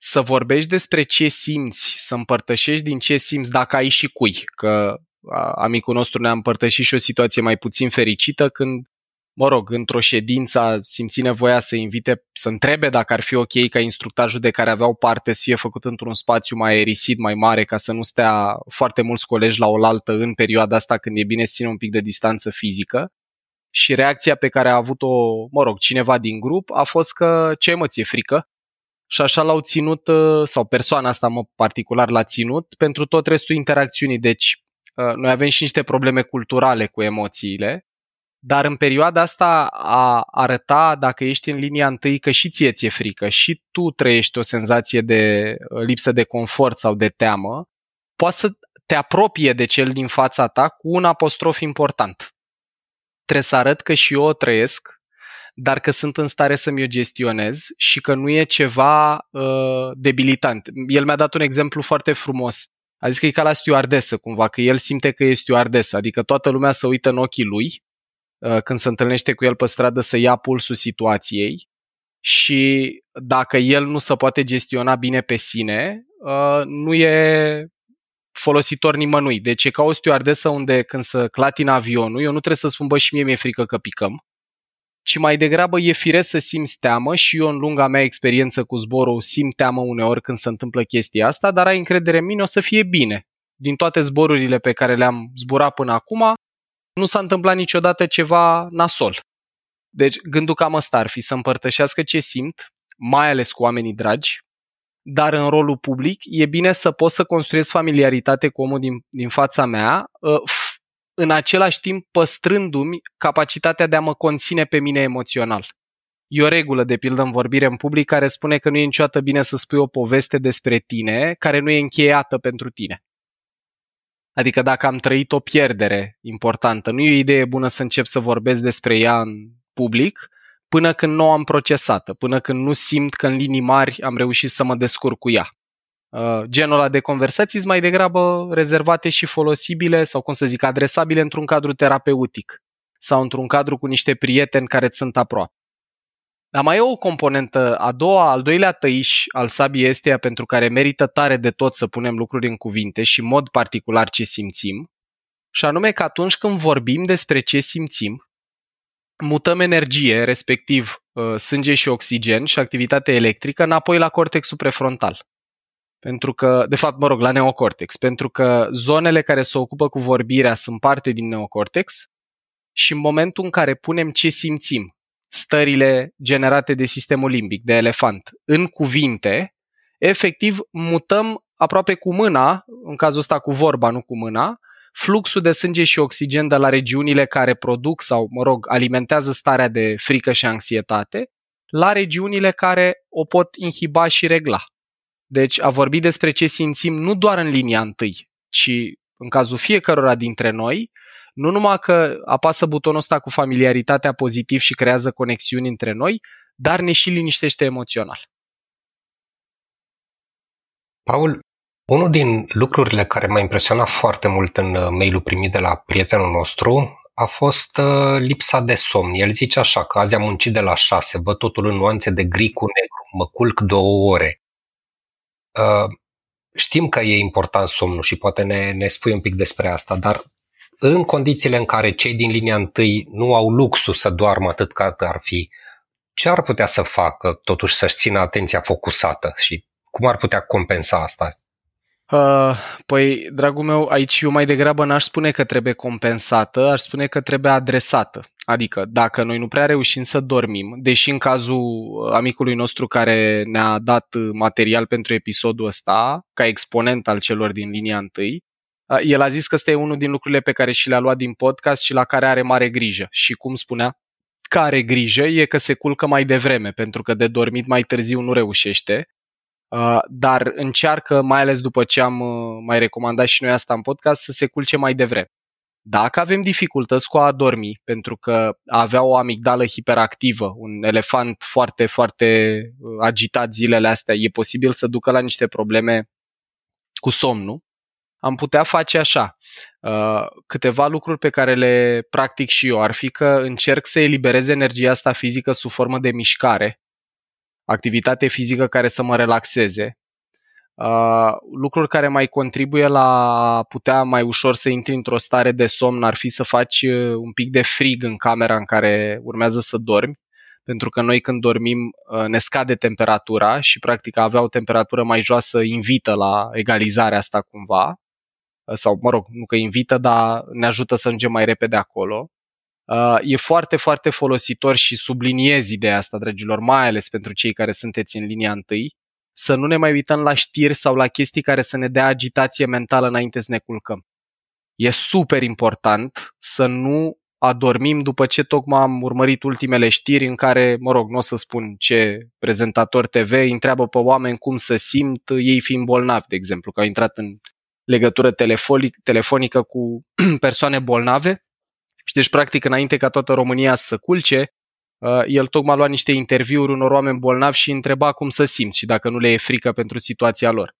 Să vorbești despre ce simți, să împărtășești din ce simți dacă ai și cui. Că amicul nostru ne-a împărtășit și o situație mai puțin fericită când mă rog, într-o ședință a simțit nevoia să invite, să întrebe dacă ar fi ok ca instructajul de care aveau parte să fie făcut într-un spațiu mai aerisit, mai mare, ca să nu stea foarte mulți colegi la oaltă în perioada asta când e bine să țină un pic de distanță fizică. Și reacția pe care a avut-o, mă rog, cineva din grup a fost că ce mă ție frică? Și așa l-au ținut, uh, sau persoana asta mă particular l-a ținut, pentru tot restul interacțiunii. Deci uh, noi avem și niște probleme culturale cu emoțiile dar în perioada asta a arăta dacă ești în linia întâi că și ție ți-e frică și tu trăiești o senzație de uh, lipsă de confort sau de teamă, poate să te apropie de cel din fața ta cu un apostrof important. Trebuie să arăt că și eu o trăiesc, dar că sunt în stare să-mi o gestionez și că nu e ceva uh, debilitant. El mi-a dat un exemplu foarte frumos. A zis că e ca la stewardesă cumva, că el simte că e stewardesă, adică toată lumea să uită în ochii lui Uh, când se întâlnește cu el pe stradă să ia pulsul situației și dacă el nu se poate gestiona bine pe sine, uh, nu e folositor nimănui. Deci e ca o stewardesă unde când să clatină avionul, eu nu trebuie să spun, bă, și mie mi-e frică că picăm, ci mai degrabă e firesc să simți teamă și eu în lunga mea experiență cu zborul simt teamă uneori când se întâmplă chestia asta, dar ai încredere în mine, o să fie bine. Din toate zborurile pe care le-am zburat până acum, nu s-a întâmplat niciodată ceva nasol. Deci gândul cam ăsta ar fi să împărtășească ce simt, mai ales cu oamenii dragi, dar în rolul public e bine să pot să construiesc familiaritate cu omul din, din fața mea, ă, în același timp păstrându-mi capacitatea de a mă conține pe mine emoțional. E o regulă, de pildă, în vorbire în public care spune că nu e niciodată bine să spui o poveste despre tine care nu e încheiată pentru tine. Adică dacă am trăit o pierdere importantă, nu e o idee bună să încep să vorbesc despre ea în public, până când nu am procesată, până când nu simt că în linii mari am reușit să mă descurc cu ea. Uh, genul ăla de conversații mai degrabă rezervate și folosibile sau, cum să zic, adresabile într-un cadru terapeutic sau într-un cadru cu niște prieteni care îți sunt aproape. Dar mai e o componentă, a doua, al doilea tăiș al sabii esteia pentru care merită tare de tot să punem lucruri în cuvinte și în mod particular ce simțim, și anume că atunci când vorbim despre ce simțim, mutăm energie, respectiv uh, sânge și oxigen și activitate electrică, înapoi la cortexul prefrontal. Pentru că, de fapt, mă rog, la neocortex, pentru că zonele care se ocupă cu vorbirea sunt parte din neocortex și în momentul în care punem ce simțim, stările generate de sistemul limbic, de elefant, în cuvinte, efectiv mutăm aproape cu mâna, în cazul ăsta cu vorba, nu cu mâna, fluxul de sânge și oxigen de la regiunile care produc sau, mă rog, alimentează starea de frică și anxietate, la regiunile care o pot inhiba și regla. Deci a vorbi despre ce simțim nu doar în linia întâi, ci în cazul fiecărora dintre noi, nu numai că apasă butonul ăsta cu familiaritatea pozitiv și creează conexiuni între noi, dar ne și liniștește emoțional. Paul, unul din lucrurile care m-a impresionat foarte mult în uh, mailul primit de la prietenul nostru a fost uh, lipsa de somn. El zice așa că azi am muncit de la șase, văd totul în nuanțe de gri cu negru, mă culc două ore. Uh, știm că e important somnul și poate ne, ne spui un pic despre asta, dar în condițiile în care cei din linia întâi nu au luxul să doarmă atât cât ar fi, ce ar putea să facă totuși să-și țină atenția focusată și cum ar putea compensa asta? Uh, păi, dragul meu, aici eu mai degrabă n-aș spune că trebuie compensată, aș spune că trebuie adresată. Adică, dacă noi nu prea reușim să dormim, deși în cazul amicului nostru care ne-a dat material pentru episodul ăsta, ca exponent al celor din linia întâi, uh, el a zis că ăsta e unul din lucrurile pe care și le-a luat din podcast și la care are mare grijă. Și cum spunea, care grijă e că se culcă mai devreme, pentru că de dormit mai târziu nu reușește Uh, dar încearcă, mai ales după ce am uh, mai recomandat și noi asta în podcast, să se culce mai devreme. Dacă avem dificultăți cu a dormi, pentru că a avea o amigdală hiperactivă, un elefant foarte, foarte uh, agitat zilele astea, e posibil să ducă la niște probleme cu somnul, am putea face așa. Câteva lucruri pe care le practic și eu. Ar fi că încerc să eliberez energia asta fizică sub formă de mișcare, activitate fizică care să mă relaxeze, uh, lucruri care mai contribuie la putea mai ușor să intri într-o stare de somn. Ar fi să faci uh, un pic de frig în camera în care urmează să dormi, pentru că noi când dormim uh, ne scade temperatura și practic a avea o temperatură mai joasă invită la egalizarea asta cumva, uh, sau mă rog, nu că invită, dar ne ajută să ajungem mai repede acolo. Uh, e foarte, foarte folositor și subliniez ideea asta, dragilor, mai ales pentru cei care sunteți în linia întâi, să nu ne mai uităm la știri sau la chestii care să ne dea agitație mentală înainte să ne culcăm. E super important să nu adormim după ce tocmai am urmărit ultimele știri în care, mă rog, nu o să spun ce prezentator TV îi întreabă pe oameni cum să simt ei fiind bolnavi, de exemplu, că au intrat în legătură telefonică cu persoane bolnave și deci, practic, înainte ca toată România să culce, uh, el tocmai lua niște interviuri unor oameni bolnavi și întreba cum să simți și dacă nu le e frică pentru situația lor.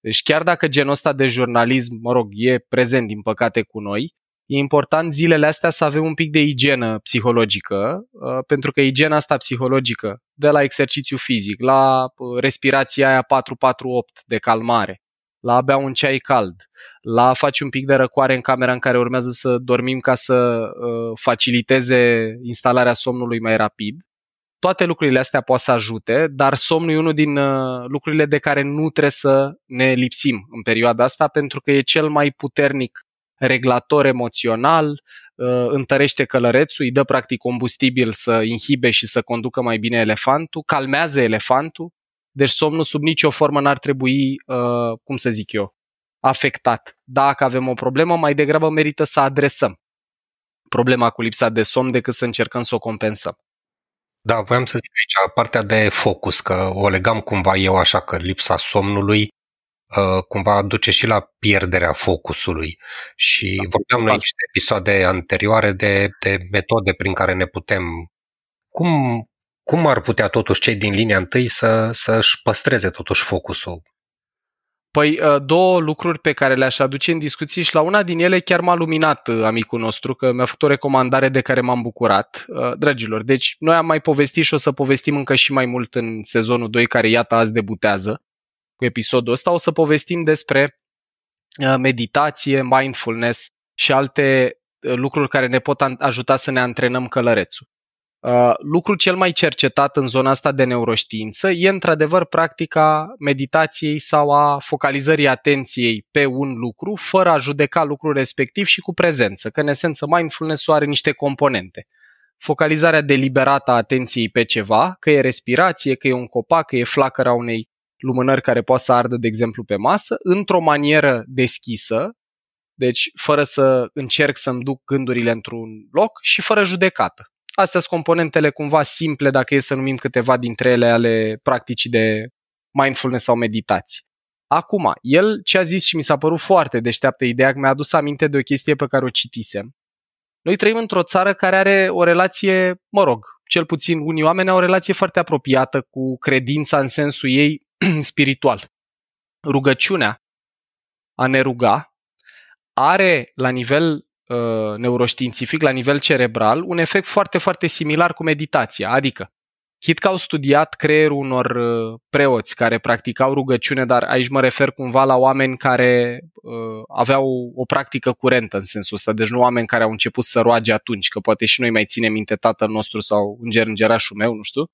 Deci chiar dacă genul ăsta de jurnalism, mă rog, e prezent din păcate cu noi, e important zilele astea să avem un pic de igienă psihologică, uh, pentru că igiena asta psihologică, de la exercițiu fizic, la uh, respirația aia 448 de calmare, la a bea un ceai cald, la a face un pic de răcoare în camera în care urmează să dormim ca să uh, faciliteze instalarea somnului mai rapid. Toate lucrurile astea poate să ajute, dar somnul e unul din uh, lucrurile de care nu trebuie să ne lipsim în perioada asta, pentru că e cel mai puternic reglator emoțional, uh, întărește călărețul, îi dă practic combustibil să inhibe și să conducă mai bine elefantul, calmează elefantul, deci somnul sub nicio formă n-ar trebui, uh, cum să zic eu, afectat. Dacă avem o problemă, mai degrabă merită să adresăm problema cu lipsa de somn decât să încercăm să o compensăm. Da, voiam să zic aici partea de focus, că o legam cumva eu așa că lipsa somnului uh, cumva duce și la pierderea focusului. Și da, vorbeam noi niște episoade anterioare de, de metode prin care ne putem cum cum ar putea totuși cei din linia întâi să, să-și păstreze totuși focusul? Păi uh, două lucruri pe care le-aș aduce în discuție și la una din ele chiar m-a luminat uh, amicul nostru, că mi-a făcut o recomandare de care m-am bucurat. Uh, dragilor, deci noi am mai povestit și o să povestim încă și mai mult în sezonul 2, care iată azi debutează cu episodul ăsta. O să povestim despre meditație, mindfulness și alte lucruri care ne pot ajuta să ne antrenăm călărețul. Uh, lucrul cel mai cercetat în zona asta de neuroștiință e într-adevăr practica meditației sau a focalizării atenției pe un lucru fără a judeca lucrul respectiv și cu prezență, că în esență mindfulness-ul are niște componente. Focalizarea deliberată a atenției pe ceva, că e respirație, că e un copac, că e flacăra unei lumânări care poate să ardă, de exemplu, pe masă, într-o manieră deschisă, deci fără să încerc să-mi duc gândurile într-un loc și fără judecată. Astea sunt componentele cumva simple, dacă e să numim câteva dintre ele ale practicii de mindfulness sau meditație. Acum, el ce a zis și mi s-a părut foarte deșteaptă ideea, că mi-a adus aminte de o chestie pe care o citisem. Noi trăim într-o țară care are o relație, mă rog, cel puțin unii oameni au o relație foarte apropiată cu credința în sensul ei spiritual. Rugăciunea, a ne ruga, are la nivel Uh, neuroștiințific la nivel cerebral un efect foarte, foarte similar cu meditația. Adică, chit că au studiat creierul unor uh, preoți care practicau rugăciune, dar aici mă refer cumva la oameni care uh, aveau o practică curentă în sensul ăsta, deci nu oameni care au început să roage atunci, că poate și noi mai ținem minte tatăl nostru sau înger îngerașul meu, nu știu.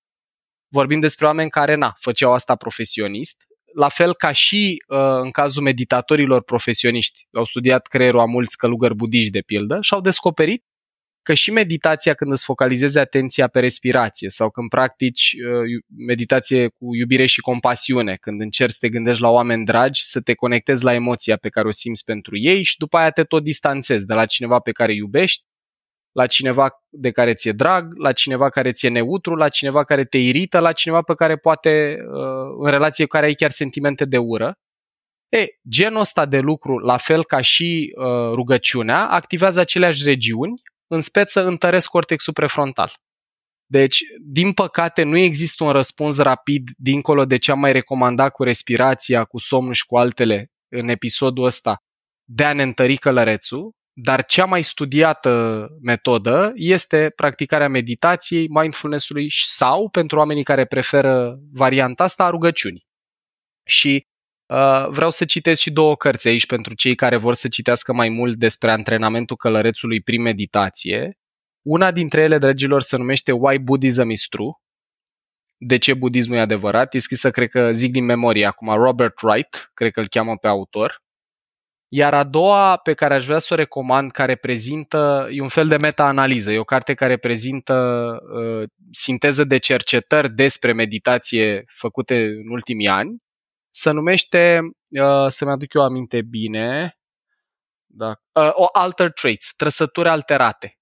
Vorbim despre oameni care, na, făceau asta profesionist la fel ca și uh, în cazul meditatorilor profesioniști. Au studiat creierul a mulți călugări budiști, de pildă, și au descoperit că și meditația când îți focalizezi atenția pe respirație sau când practici uh, meditație cu iubire și compasiune, când încerci să te gândești la oameni dragi, să te conectezi la emoția pe care o simți pentru ei și după aia te tot distanțezi de la cineva pe care iubești la cineva de care ți-e drag, la cineva care ți-e neutru, la cineva care te irită, la cineva pe care poate, uh, în relație cu care ai chiar sentimente de ură. E, genul ăsta de lucru, la fel ca și uh, rugăciunea, activează aceleași regiuni, în speță întăresc cortexul prefrontal. Deci, din păcate, nu există un răspuns rapid dincolo de ce am mai recomandat cu respirația, cu somnul și cu altele în episodul ăsta de a ne întări călărețul, dar cea mai studiată metodă este practicarea meditației, mindfulness-ului sau, pentru oamenii care preferă varianta asta, a rugăciunii. Și uh, vreau să citesc și două cărți aici pentru cei care vor să citească mai mult despre antrenamentul călărețului prin meditație. Una dintre ele, dragilor, se numește Why Buddhism is True. De ce budismul e adevărat? E scrisă, cred că zic din memorie acum, Robert Wright, cred că îl cheamă pe autor. Iar a doua pe care aș vrea să o recomand, care prezintă, e un fel de meta-analiză, e o carte care prezintă uh, sinteză de cercetări despre meditație făcute în ultimii ani, se numește, uh, să-mi aduc eu aminte bine, da, uh, o Alter Traits, trăsături alterate.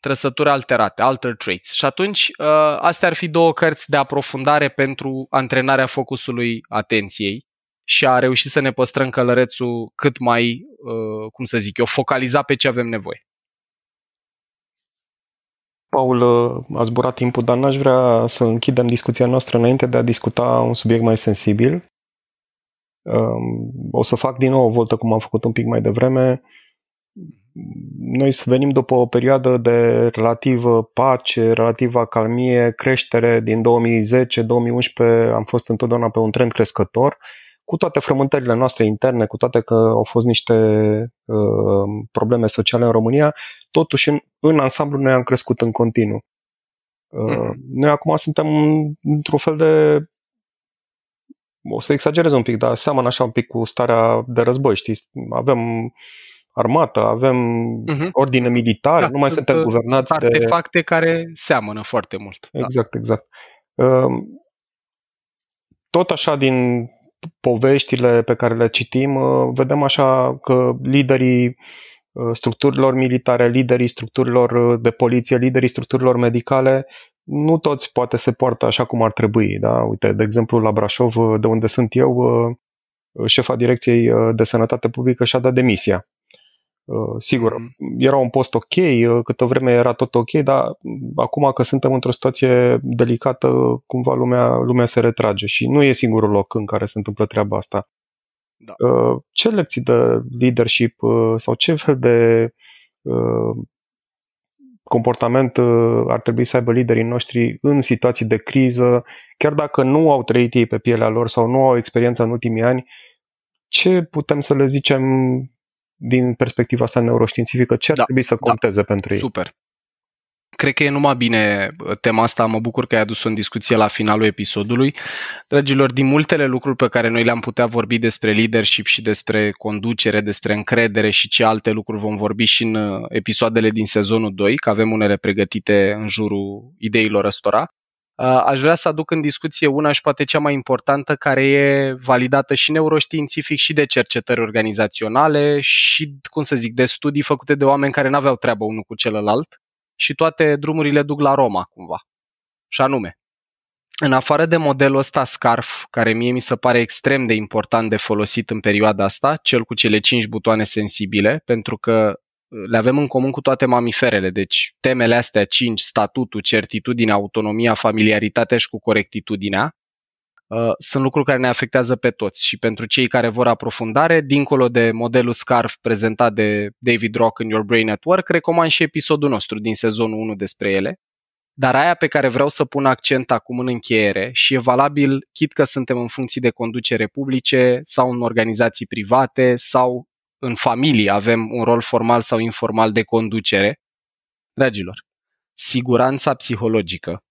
Trăsături alterate, Alter Traits. Și atunci, uh, astea ar fi două cărți de aprofundare pentru antrenarea focusului atenției și a reușit să ne păstrăm călărețul cât mai, uh, cum să zic eu, focalizat pe ce avem nevoie. Paul, uh, a zburat timpul, dar n-aș vrea să închidem discuția noastră înainte de a discuta un subiect mai sensibil. Um, o să fac din nou o voltă cum am făcut un pic mai devreme. Noi să venim după o perioadă de relativă pace, relativă calmie, creștere din 2010-2011 am fost întotdeauna pe un trend crescător cu toate frământările noastre interne, cu toate că au fost niște uh, probleme sociale în România, totuși în, în ansamblu noi am crescut în continuu. Uh, mm. Noi acum suntem într-un fel de o să exagerez un pic, dar seamănă așa un pic cu starea de război, știi? Avem armată, avem uh-huh. ordine militară, da, nu mai suntem uh, guvernați sunt artefacte de... care seamănă foarte mult. Da. Exact, da. exact. Uh, tot așa din poveștile pe care le citim, uh, vedem așa că liderii uh, structurilor militare, liderii structurilor uh, de poliție, liderii structurilor medicale, nu toți poate se poartă așa cum ar trebui. Da? Uite, de exemplu, la Brașov, de unde sunt eu, șefa Direcției de Sănătate Publică și-a dat demisia. Uh, sigur, mm. era un post ok, uh, câtă vreme era tot ok, dar acum că suntem într-o situație delicată, cumva lumea, lumea se retrage și nu e singurul loc în care se întâmplă treaba asta. Da. Uh, ce lecții de leadership sau ce fel de comportament ar trebui să aibă liderii noștri în situații de criză, chiar dacă nu au trăit ei pe pielea lor sau nu au experiența în ultimii ani, ce putem să le zicem din perspectiva asta neuroștiințifică, ce ar da, trebui să da. conteze da, pentru ei? Super. Cred că e numai bine tema asta, mă bucur că ai adus-o în discuție la finalul episodului. Dragilor, din multele lucruri pe care noi le-am putea vorbi despre leadership și despre conducere, despre încredere și ce alte lucruri vom vorbi și în uh, episoadele din sezonul 2, că avem unele pregătite în jurul ideilor ăstora. Uh, aș vrea să aduc în discuție una și poate cea mai importantă, care e validată și neuroștiințific și de cercetări organizaționale și, cum să zic, de studii făcute de oameni care nu aveau treabă unul cu celălalt și toate drumurile duc la Roma, cumva. Și anume, în afară de modelul ăsta SCARF, care mie mi se pare extrem de important de folosit în perioada asta, cel cu cele 5 butoane sensibile, pentru că le avem în comun cu toate mamiferele, deci temele astea cinci, statutul, certitudinea, autonomia, familiaritatea și cu corectitudinea, uh, sunt lucruri care ne afectează pe toți și pentru cei care vor aprofundare, dincolo de modelul SCARF prezentat de David Rock în Your Brain at Work, recomand și episodul nostru din sezonul 1 despre ele. Dar aia pe care vreau să pun accent acum în încheiere și e valabil chit că suntem în funcții de conducere publice sau în organizații private sau în familie avem un rol formal sau informal de conducere. Dragilor, siguranța psihologică,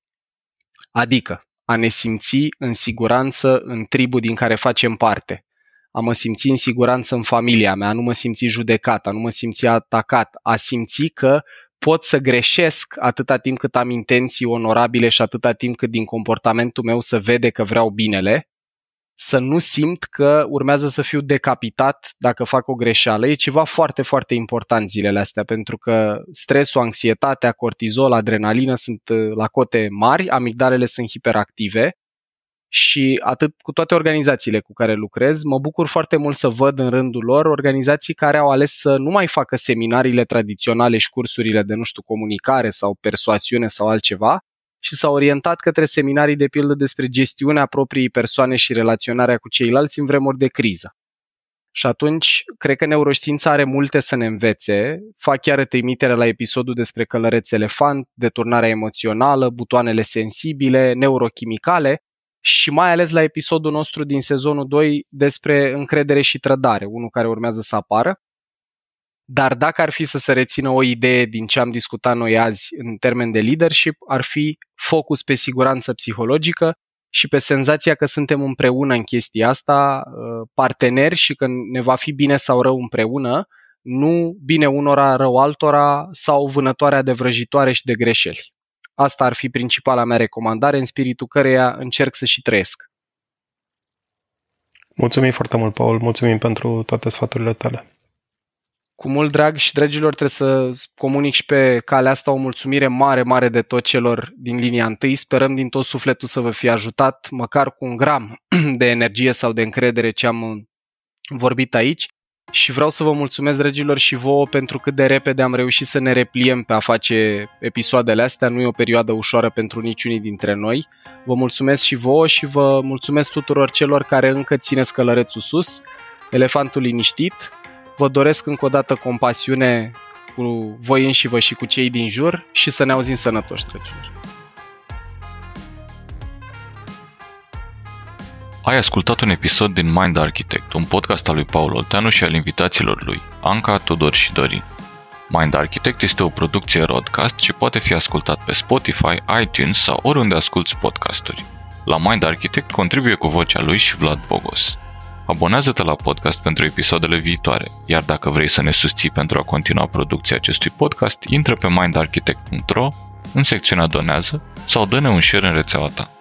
adică a ne simți în siguranță în tribul din care facem parte, a mă simți în siguranță în familia mea, a nu mă simți judecat, a nu mă simți atacat, a simți că pot să greșesc atâta timp cât am intenții onorabile și atâta timp cât din comportamentul meu să vede că vreau binele, să nu simt că urmează să fiu decapitat dacă fac o greșeală. E ceva foarte, foarte important zilele astea, pentru că stresul, anxietatea, cortizol, adrenalină sunt uh, la cote mari, amigdalele sunt hiperactive și atât cu toate organizațiile cu care lucrez, mă bucur foarte mult să văd în rândul lor organizații care au ales să nu mai facă seminariile tradiționale și cursurile de, nu știu, comunicare sau persoasiune sau altceva, și s-a orientat către seminarii de pildă despre gestiunea propriei persoane și relaționarea cu ceilalți în vremuri de criză. Și atunci, cred că neuroștiința are multe să ne învețe. Fac chiar trimitere la episodul despre călăreț elefant, deturnarea emoțională, butoanele sensibile, neurochimicale și mai ales la episodul nostru din sezonul 2 despre încredere și trădare, unul care urmează să apară. Dar dacă ar fi să se rețină o idee din ce am discutat noi azi în termen de leadership, ar fi focus pe siguranță psihologică și pe senzația că suntem împreună în chestia asta, uh, parteneri și că ne va fi bine sau rău împreună, nu bine unora, rău altora sau vânătoarea de vrăjitoare și de greșeli. Asta ar fi principala mea recomandare, în spiritul căreia încerc să și trăiesc. Mulțumim foarte mult, Paul. Mulțumim pentru toate sfaturile tale cu mult drag și dragilor trebuie să comunic și pe calea asta o mulțumire mare, mare de tot celor din linia întâi. Sperăm din tot sufletul să vă fie ajutat măcar cu un gram de energie sau de încredere ce am uh, vorbit aici. Și vreau să vă mulțumesc, dragilor, și vouă pentru cât de repede am reușit să ne repliem pe a face episoadele astea. Nu e o perioadă ușoară pentru niciunii dintre noi. Vă mulțumesc și vouă și vă mulțumesc tuturor celor care încă țineți călărețul sus, elefantul liniștit, Vă doresc încă o dată compasiune cu voi înși vă și cu cei din jur și să ne auzim sănătoși, dragilor. Ai ascultat un episod din Mind Architect, un podcast al lui Paul Olteanu și al invitaților lui, Anca, Tudor și Dorin. Mind Architect este o producție broadcast și poate fi ascultat pe Spotify, iTunes sau oriunde asculti podcasturi. La Mind Architect contribuie cu vocea lui și Vlad Bogos. Abonează-te la podcast pentru episoadele viitoare, iar dacă vrei să ne susții pentru a continua producția acestui podcast, intră pe mindarchitect.ro în secțiunea Donează sau dă-ne un share în rețeaua ta.